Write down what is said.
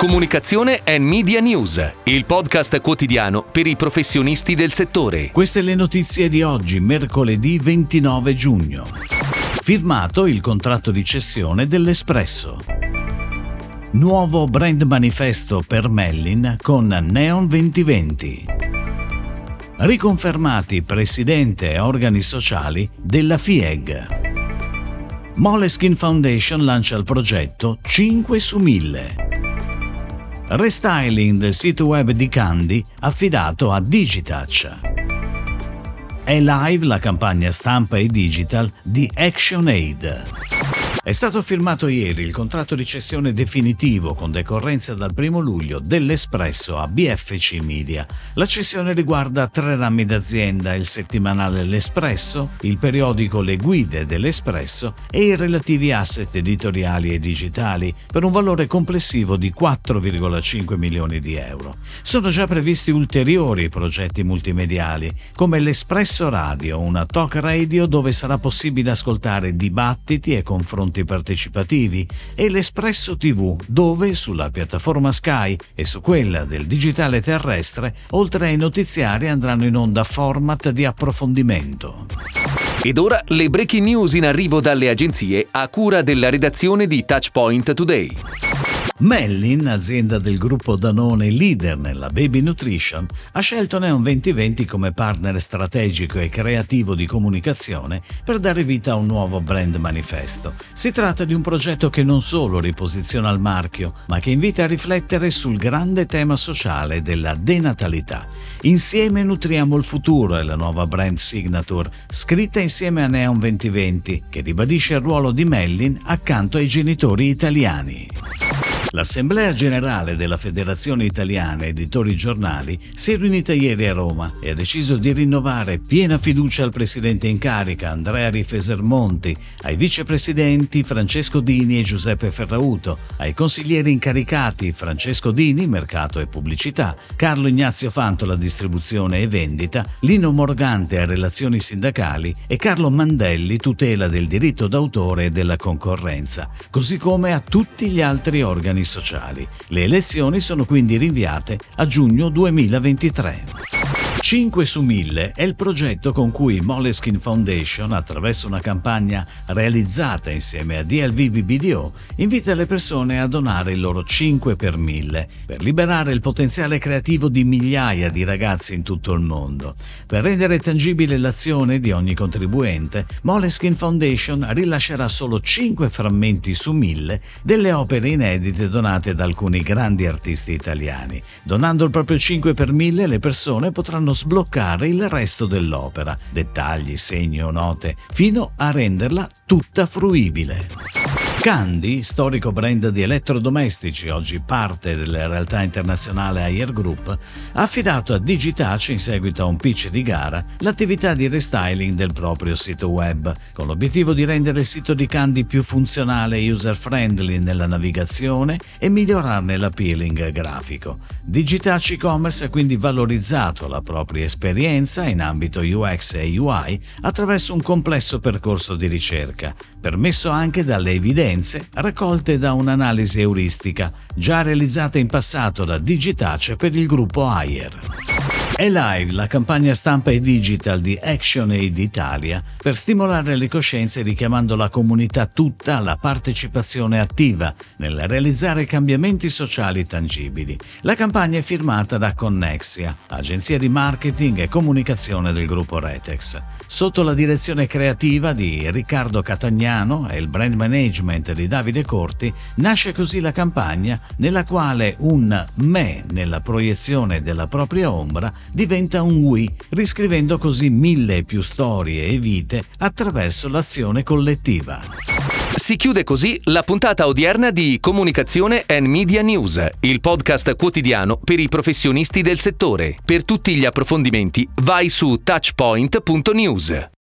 Comunicazione e Media News, il podcast quotidiano per i professionisti del settore. Queste le notizie di oggi, mercoledì 29 giugno. Firmato il contratto di cessione dell'Espresso. Nuovo brand manifesto per Mellin con Neon 2020. Riconfermati presidente e organi sociali della FIEG. Moleskin Foundation lancia il progetto 5 su 1000. Restyling del sito web di Candy affidato a Digitouch. È live la campagna stampa e digital di ActionAid. È stato firmato ieri il contratto di cessione definitivo con decorrenza dal 1 luglio dell'Espresso a BFC Media. La cessione riguarda tre rami d'azienda, il settimanale L'Espresso, il periodico Le Guide dell'Espresso e i relativi asset editoriali e digitali per un valore complessivo di 4,5 milioni di euro. Sono già previsti ulteriori progetti multimediali, come l'Espresso Radio, una talk radio dove sarà possibile ascoltare dibattiti e confronti confronti partecipativi e l'Espresso TV, dove sulla piattaforma Sky e su quella del digitale terrestre, oltre ai notiziari andranno in onda format di approfondimento. Ed ora le breaking news in arrivo dalle agenzie a cura della redazione di Touchpoint Today. Mellin, azienda del gruppo Danone leader nella baby nutrition, ha scelto Neon 2020 come partner strategico e creativo di comunicazione per dare vita a un nuovo brand manifesto. Si tratta di un progetto che non solo riposiziona il marchio, ma che invita a riflettere sul grande tema sociale della denatalità. Insieme nutriamo il futuro è la nuova brand signature, scritta insieme a Neon 2020, che ribadisce il ruolo di Mellin accanto ai genitori italiani. L'Assemblea generale della Federazione Italiana Editori Giornali si è riunita ieri a Roma e ha deciso di rinnovare piena fiducia al presidente in carica Andrea Rifesermonti, ai vicepresidenti Francesco Dini e Giuseppe Ferrauto, ai consiglieri incaricati Francesco Dini, mercato e pubblicità, Carlo Ignazio Fantola, distribuzione e vendita, Lino Morgante a relazioni sindacali e Carlo Mandelli, tutela del diritto d'autore e della concorrenza, così come a tutti gli altri organi sociali. Le elezioni sono quindi rinviate a giugno 2023. 5 su 1000 è il progetto con cui Moleskin Foundation, attraverso una campagna realizzata insieme a DLV BBDO, invita le persone a donare il loro 5 per 1000 per liberare il potenziale creativo di migliaia di ragazzi in tutto il mondo. Per rendere tangibile l'azione di ogni contribuente, Moleskin Foundation rilascerà solo 5 frammenti su 1000 delle opere inedite donate da alcuni grandi artisti italiani. Donando il proprio 5 per 1000 le persone potranno sbloccare il resto dell'opera, dettagli, segni o note, fino a renderla tutta fruibile. Candy, storico brand di elettrodomestici, oggi parte della realtà internazionale Air Group, ha affidato a Digitace, in seguito a un pitch di gara, l'attività di restyling del proprio sito web, con l'obiettivo di rendere il sito di Candy più funzionale e user-friendly nella navigazione e migliorarne l'appealing grafico. Digitace e-commerce ha quindi valorizzato la propria esperienza in ambito UX e UI attraverso un complesso percorso di ricerca, permesso anche dalle evidenze evidenze raccolte da un'analisi euristica già realizzata in passato da Digitace per il gruppo Ayer. È live la campagna stampa e digital di ActionAid Italia per stimolare le coscienze richiamando la comunità tutta alla partecipazione attiva nel realizzare cambiamenti sociali tangibili. La campagna è firmata da Connexia, agenzia di marketing e comunicazione del gruppo Retex. Sotto la direzione creativa di Riccardo Catagnano e il brand management di Davide Corti, nasce così la campagna nella quale un me nella proiezione della propria ombra diventa un we, riscrivendo così mille più storie e vite attraverso l'azione collettiva. Si chiude così la puntata odierna di Comunicazione and Media News, il podcast quotidiano per i professionisti del settore. Per tutti gli approfondimenti vai su touchpoint.news.